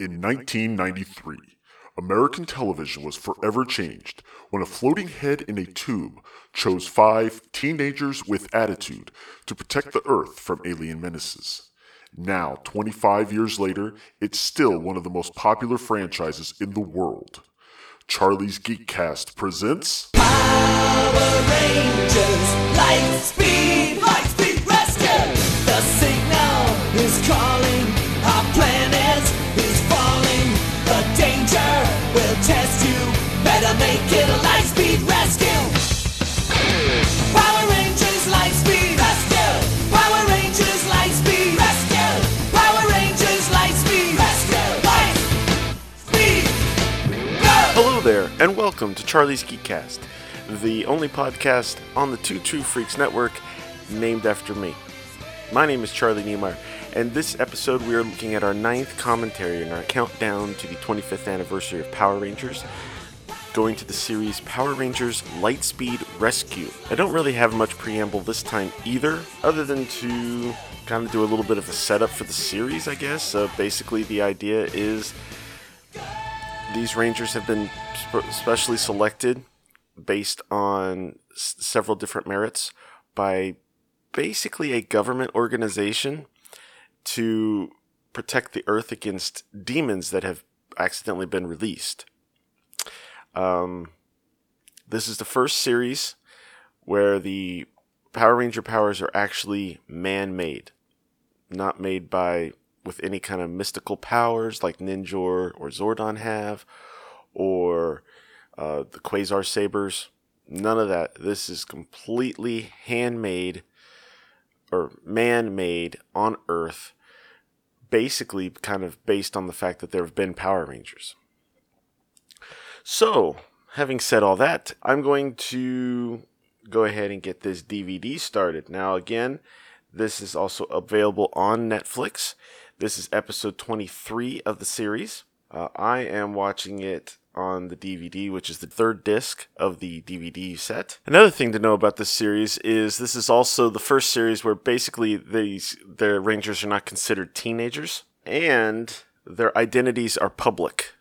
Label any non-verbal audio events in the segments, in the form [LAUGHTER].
In 1993, American television was forever changed when a floating head in a tube chose five teenagers with attitude to protect the Earth from alien menaces. Now, 25 years later, it's still one of the most popular franchises in the world. Charlie's Geekcast presents Power Rangers, rescue. The signal is calling, and welcome to Charlie's Geekcast, the only podcast on the Two True Freaks Network named after me. My name is Charlie Niemeyer, and this episode we are looking at our ninth commentary in our countdown to the 25th anniversary of Power Rangers, going to the series Power Rangers Lightspeed Rescue. I don't really have much preamble this time either, other than to kind of do a little bit of a setup for the series, I guess. Uh, basically, the idea is these rangers have been sp- specially selected based on s- several different merits by basically a government organization to protect the earth against demons that have accidentally been released. Um, this is the first series where the Power Ranger powers are actually man made, not made by with any kind of mystical powers like Ninjor or Zordon have, or uh, the Quasar Sabers. None of that. This is completely handmade or man made on Earth, basically, kind of based on the fact that there have been Power Rangers. So, having said all that, I'm going to go ahead and get this DVD started. Now, again, this is also available on Netflix. This is episode 23 of the series. Uh, I am watching it on the DVD, which is the third disc of the DVD set. Another thing to know about this series is this is also the first series where basically these the Rangers are not considered teenagers and their identities are public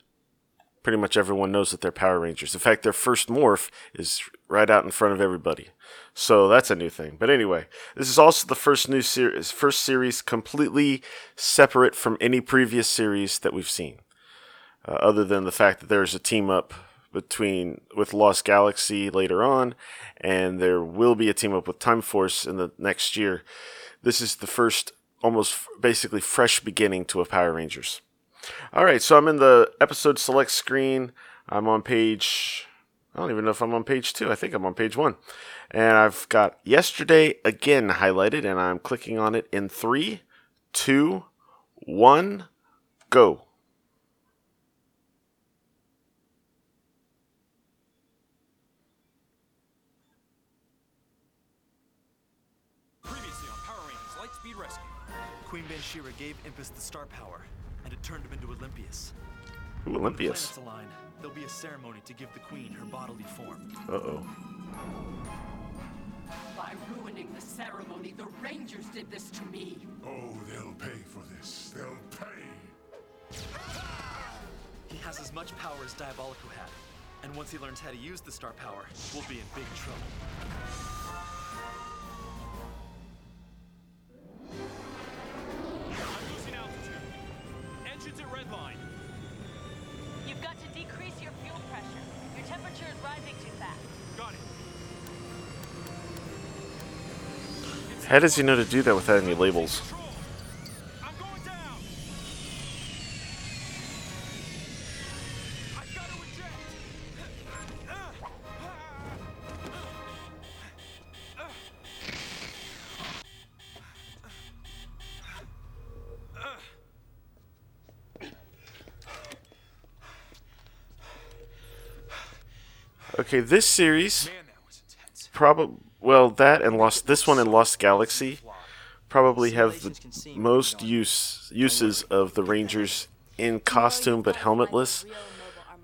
pretty much everyone knows that they're Power Rangers. In fact, their first morph is right out in front of everybody. So that's a new thing. But anyway, this is also the first new series, first series completely separate from any previous series that we've seen, uh, other than the fact that there's a team up between with Lost Galaxy later on, and there will be a team up with Time Force in the next year. This is the first, almost basically fresh beginning to a Power Rangers. All right, so I'm in the episode select screen. I'm on page. I don't even know if I'm on page two. I think I'm on page one. And I've got yesterday again highlighted, and I'm clicking on it in three, two, one, go. Previously on Power Rangers Lightspeed Rescue. Queen Bansheera gave Impus the star power, and it turned him into Olympius. Ooh, When the Olympius. planets align, there'll be a ceremony to give the queen her bodily form. Uh oh. By ruining the ceremony, the Rangers did this to me. Oh, they'll pay for this. They'll pay. He has as much power as Diabolico had, and once he learns how to use the star power, we'll be in big trouble. Temperature is rising too fast. Got it. How does he know to do that without any labels? Okay, this series Man, that was intense. probably well that and Lost this one and Lost Galaxy probably have the most use uses of the Rangers in costume but helmetless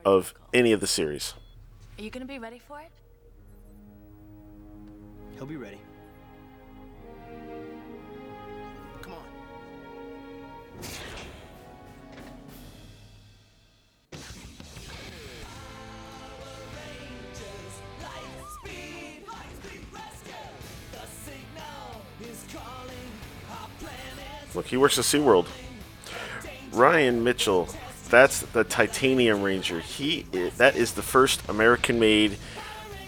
of any of the series. Are you gonna be ready for it? He'll be ready. Look, he works at SeaWorld. Ryan Mitchell, that's the Titanium Ranger. He i that is the first American-made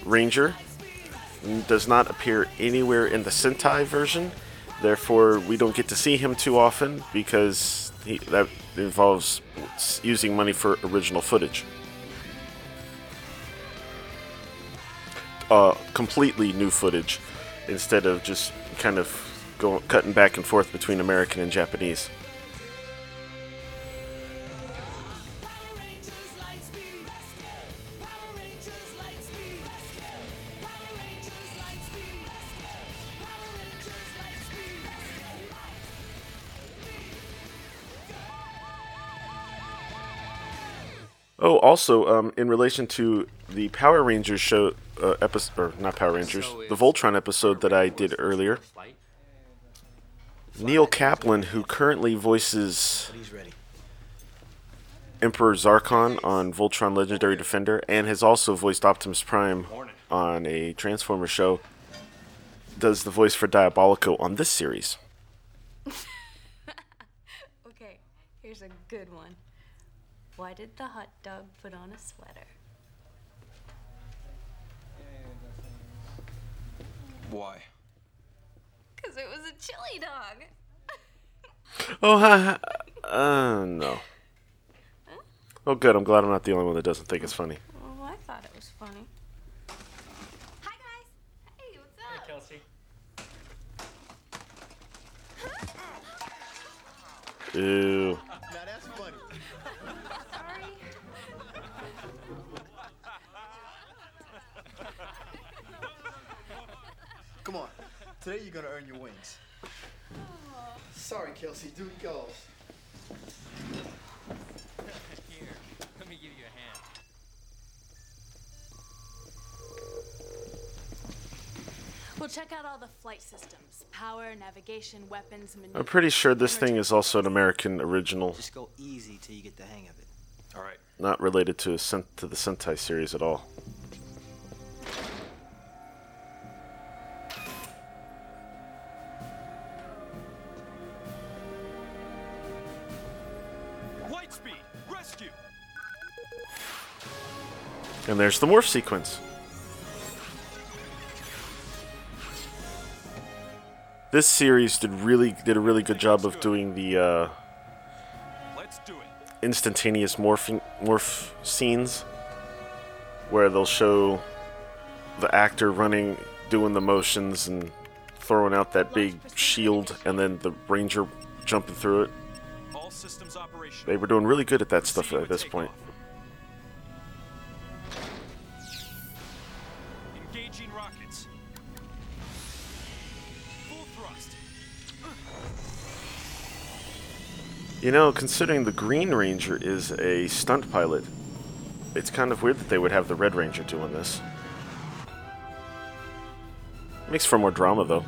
Ranger. Does not appear anywhere in the Sentai version. Therefore, we don't get to see him too often because he, that involves using money for original footage. Uh, completely new footage instead of just kind of going cutting back and forth between American and Japanese. Oh, also, um, in relation to the Power Rangers show uh, episode, or not Power Rangers, the Voltron episode that I did earlier, Neil Kaplan, who currently voices Emperor Zarkon on Voltron Legendary Defender, and has also voiced Optimus Prime on a Transformer show, does the voice for Diabolico on this series. [LAUGHS] Okay, here's a good one. Why did the hot dog put on a sweater? Why? Because it was a chili dog. Oh, ha, ha, uh, no. Oh, good. I'm glad I'm not the only one that doesn't think it's funny. Oh, I thought it was funny. Hi, guys. Hey, what's up? Kelsey. Ew. Today you're gonna earn your wings. Sorry, Kelsey. Duty calls. [LAUGHS] Here, let me give you a hand. We'll check out all the flight systems power, navigation, weapons, I'm pretty sure this thing is also an American original, Just go easy till you get the hang of it. All right. not related to a to the Sentai series at all. And there's the morph sequence. This series did really did a really good job of doing the uh, Let's do it. instantaneous morphing morph scenes, where they'll show the actor running, doing the motions, and throwing out that big shield, and then the ranger jumping through it. All systems operational. They were doing really good at that stuff at this point. You know, considering the Green Ranger is a stunt pilot, it's kind of weird that they would have the Red Ranger doing this. Makes for more drama, though.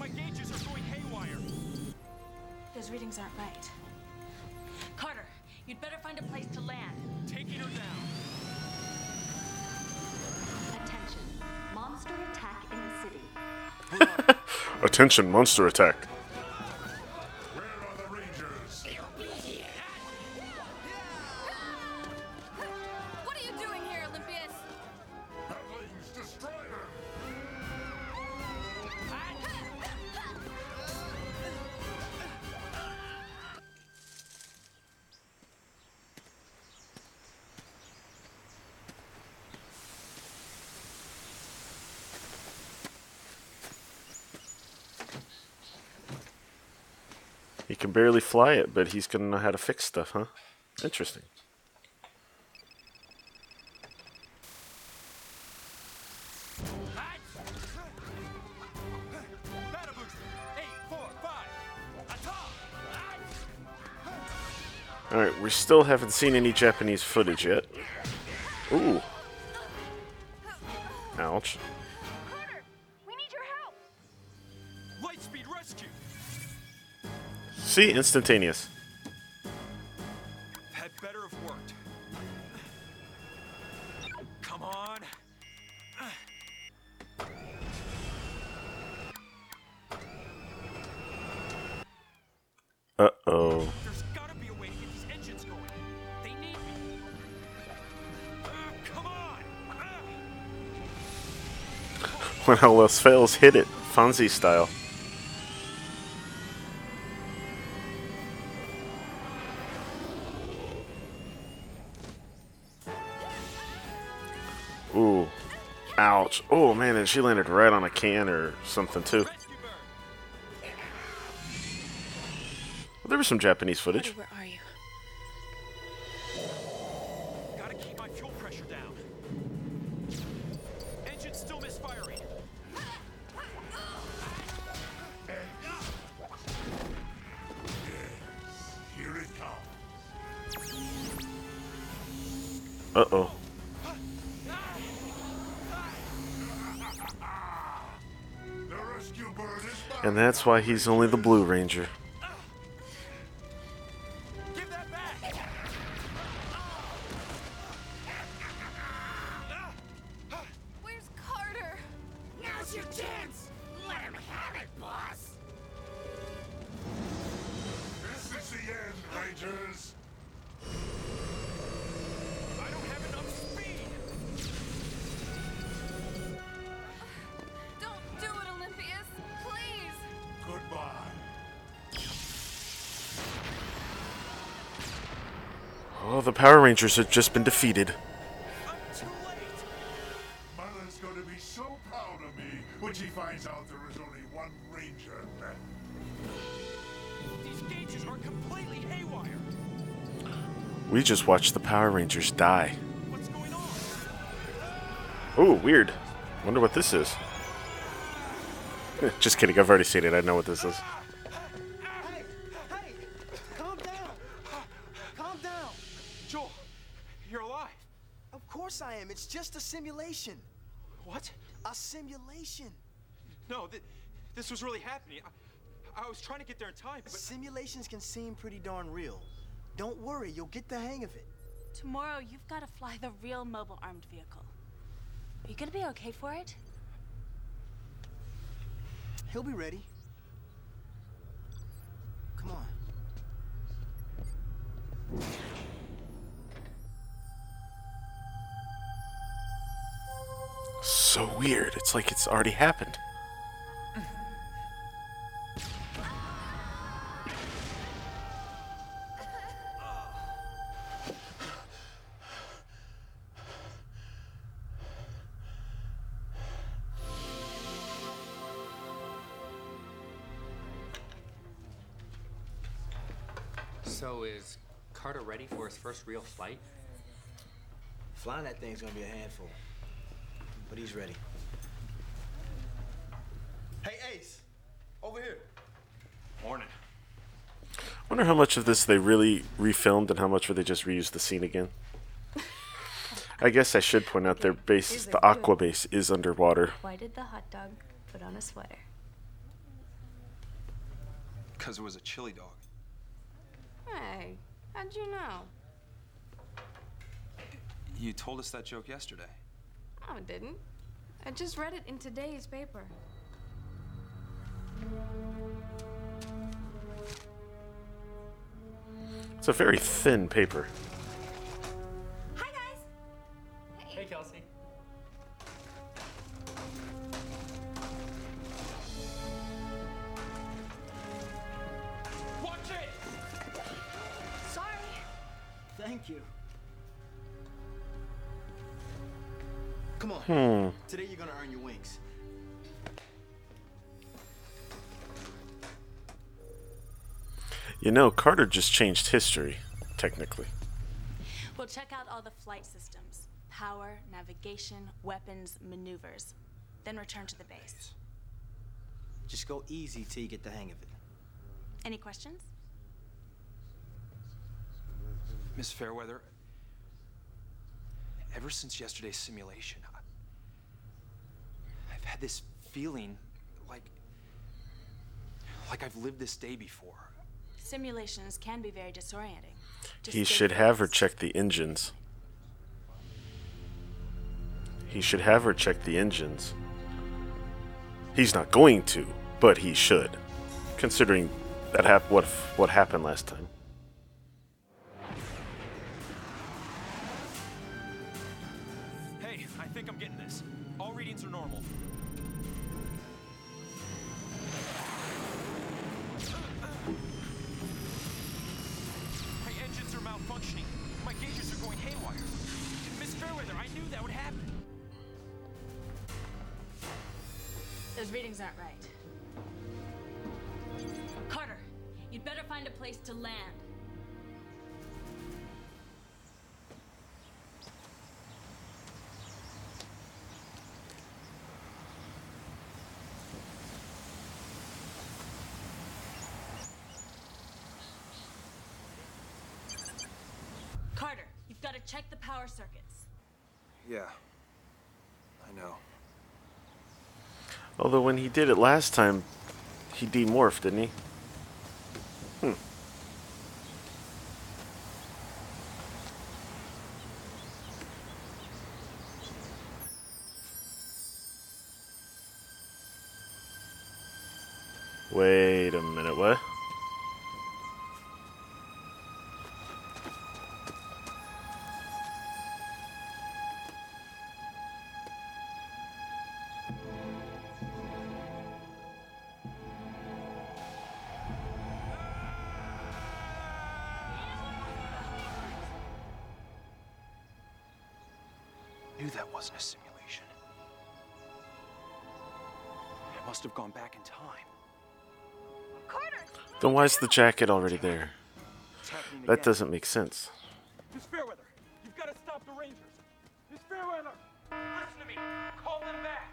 My gauges are going haywire. Those readings aren't right. Carter, you'd better find a place to land. Taking her down. Attention. Monster attack in the city. [LAUGHS] Attention, monster attack. He can barely fly it, but he's gonna know how to fix stuff, huh? Interesting. Alright, we still haven't seen any Japanese footage yet. Ooh. Ouch. See, instantaneous. That better have worked. Come on. Uh oh. There's gotta be a way to get these engines going. They need me. Ah, come on. When all else fails, hit it, Fonzie style. Ouch. Oh man, and she landed right on a can or something too. Well, there was some Japanese footage. Where are you? And that's why he's only the Blue Ranger. Power Rangers have just been defeated. I'm too late. Mother's going to be so proud of me when she finds out there is only one Ranger left. These gauges are completely haywire. We just watched the Power Rangers die. What's going on? Oh, weird. Wonder what this is. [LAUGHS] Just kidding, I've already seen it. I know what this is. Course I am. It's just a simulation. What? A simulation. No, th- this was really happening. I-, I was trying to get there in time, but Simulations can seem pretty darn real. Don't worry, you'll get the hang of it. Tomorrow, you've got to fly the real mobile armed vehicle. Are you gonna be okay for it? He'll be ready. Come on. So weird. It's like it's already happened. So is Carter ready for his first real flight? Flying that thing's gonna be a handful. But he's ready. Hey, Ace! Over here. morning. I wonder how much of this they really refilmed and how much were they just reused the scene again. I guess I should point out their base, Here's the a Aqua good- base, is underwater. Why did the hot dog put on a sweater? Because it was a chili dog. Hey, how'd you know? You told us that joke yesterday. Oh, it didn't. I just read it in today's paper. It's a very thin paper. Come on. Hmm. Today you're gonna earn your wings. You know, Carter just changed history, technically. We'll check out all the flight systems power, navigation, weapons, maneuvers. Then return to the base. Just go easy till you get the hang of it. Any questions? Miss Fairweather, ever since yesterday's simulation, I, I've had this feeling like like I've lived this day before. Simulations can be very disorienting. Just He should have her check the engines. He should have her check the engines. He's not going to, but he should, considering that hap- what what happened last time. Carter, you've got to check the power circuits. Yeah. I know. Although when he did it last time, he demorphed, didn't he? Knew that wasn't a simulation. I must have gone back in time. Then why's the jacket already there? That doesn't make sense. Miss Fairweather, you've got to stop the Rangers. Miss Fairweather, listen to me. Call them back.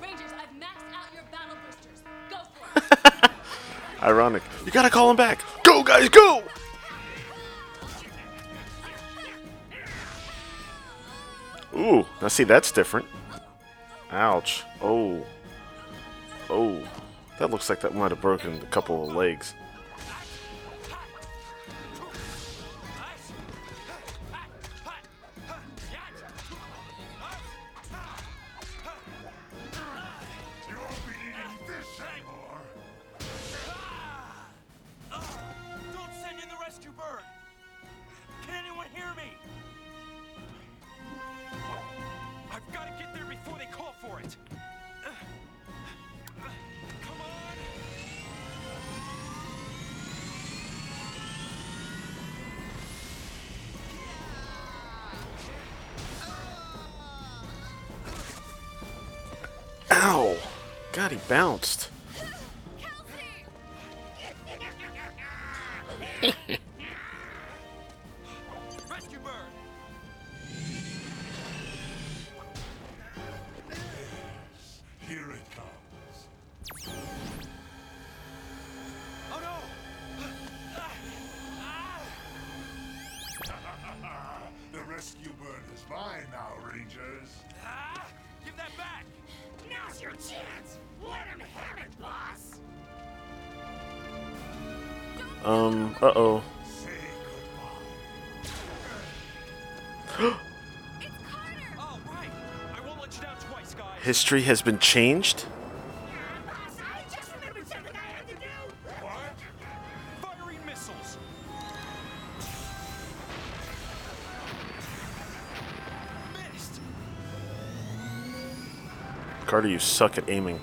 Rangers, I've maxed out your battle boosters. Go for it. [LAUGHS] Ironic. You gotta call him back. Go, guys, go! Ooh, now see, that's different. Ouch. Oh. Oh. That looks like that might have broken a couple of legs. God, he bounced. To do! What? Firing missiles! Missed! Carter, you suck at aiming.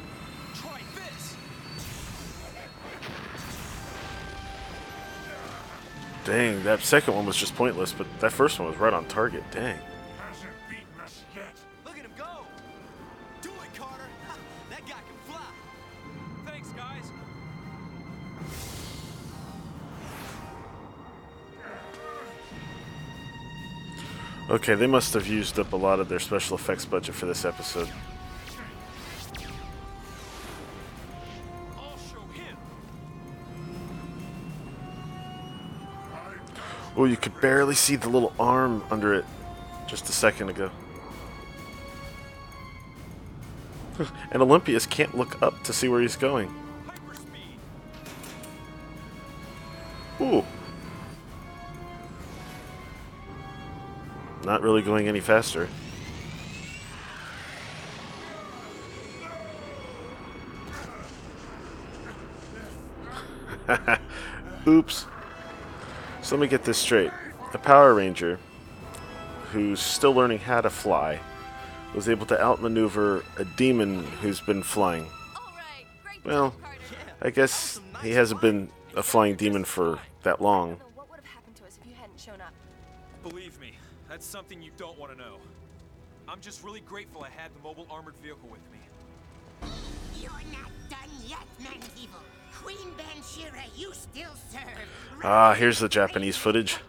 Dang, that second one was just pointless, but that first one was right on target. Dang. Hasn't beaten us yet. Look at him go! Do it, Carter! Ha, [LAUGHS] that guy can fly! Thanks, guys! Okay, they must have used up a lot of their special effects budget for this episode. Oh, you could barely see the little arm under it just a second ago. [LAUGHS] and Olympius can't look up to see where he's going. Ooh. Not really going any faster. [LAUGHS] Oops. So let me get this straight. A Power Ranger, who's still learning how to fly, was able to outmaneuver a demon who's been flying. Well, I guess he hasn't been a flying demon for that long. What would have happened to us if you hadn't shown up? Believe me, that's something you don't want to know. I'm just really grateful I had the mobile armored vehicle with me. You're not done yet, Mantivo. Queen Bansheera, you still serve. Ah, here's the Japanese footage.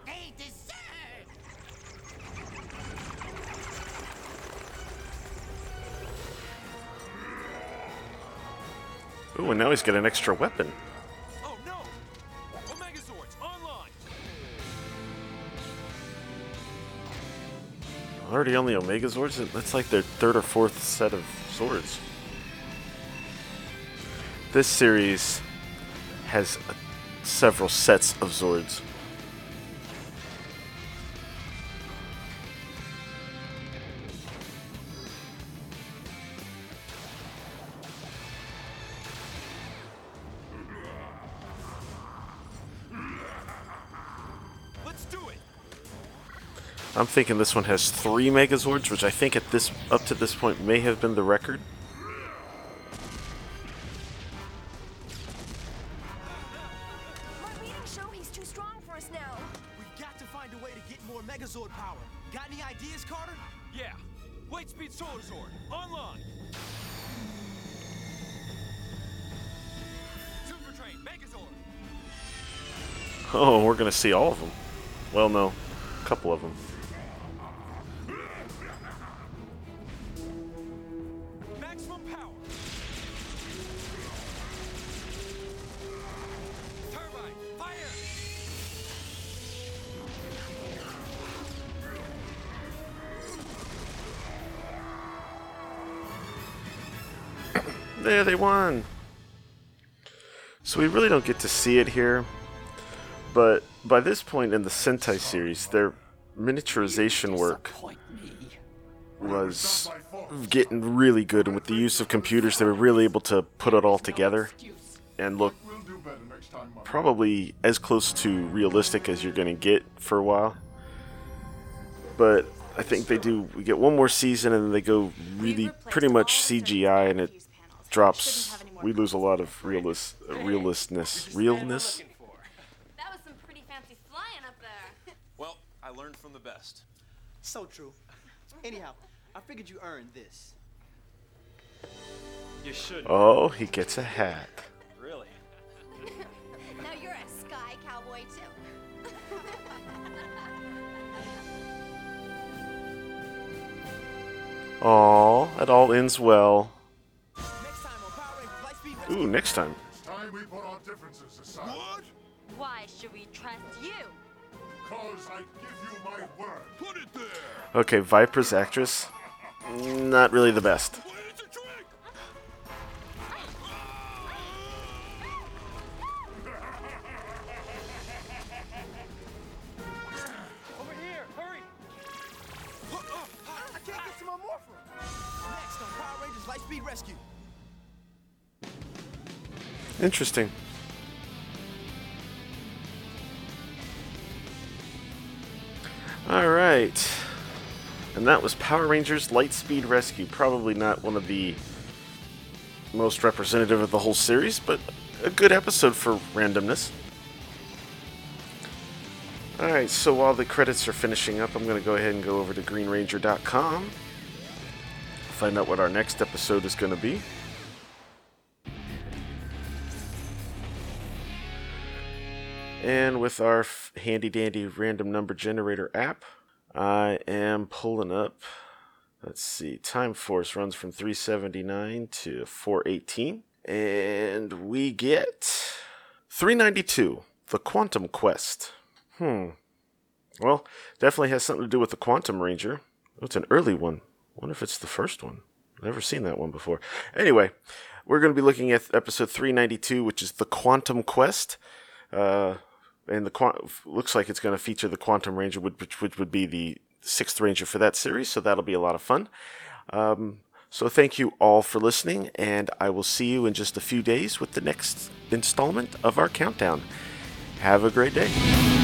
Ooh, and now he's got an extra weapon. Oh no! Omegazords online! Already on the Omegazords? That's like their third or fourth set of swords. This series has several sets of Zords. I'm thinking this one has three Megazords, which I think at this up to this point may have been the record. Oh, we're gonna see all of them. Well, no, a couple of them. Maximum power! Turbine, fire! There, they won. So we really don't get to see it here, but by this point in the Sentai series, their miniaturization work was getting really good, and with the use of computers, they were really able to put it all together and look We'll do better next time, Mother. probably as close to realistic as you're going to get for a while. But I think they do. We get one more season, and then they go really pretty much CGI, and it drops. We lose a lot of realist, realistness, realness. That was some pretty fancy flying up there. Well, I learned from the best. So true. Anyhow, I figured you earned this. You should. Oh, he gets a hat. Really? [LAUGHS] now you're a sky cowboy too. [LAUGHS] Aw, it all ends well. Next time on Power Rangers Lightspeed Rescue. Ooh, next time. Time we put our differences aside. What? Why should we trust you? Okay, Vypra's actress, not really the best. Over All right. And that was Power Rangers Lightspeed Rescue. Probably not one of the most representative of the whole series, but a good episode for randomness. Alright, so while the credits are finishing up, I'm going to go ahead and go over to greenranger.com, find out what our next episode is going to be. And with our handy dandy random number generator app, I am pulling up. Let's see, Time Force runs from 379 to 418. And we get 392, The Quantum Quest. Hmm. Well, definitely has something to do with the Quantum Ranger. Oh, it's an early one. wonder if it's the first one. Never seen that one before. Anyway, we're going to be looking at episode 392, which is The Quantum Quest. Uh, and the looks like it's going to feature the Quantum Ranger, which, which would be the sixth Ranger for that series. So that'll be a lot of fun. Um, so thank you all for listening, and I will see you in just a few days with the next installment of our countdown. Have a great day.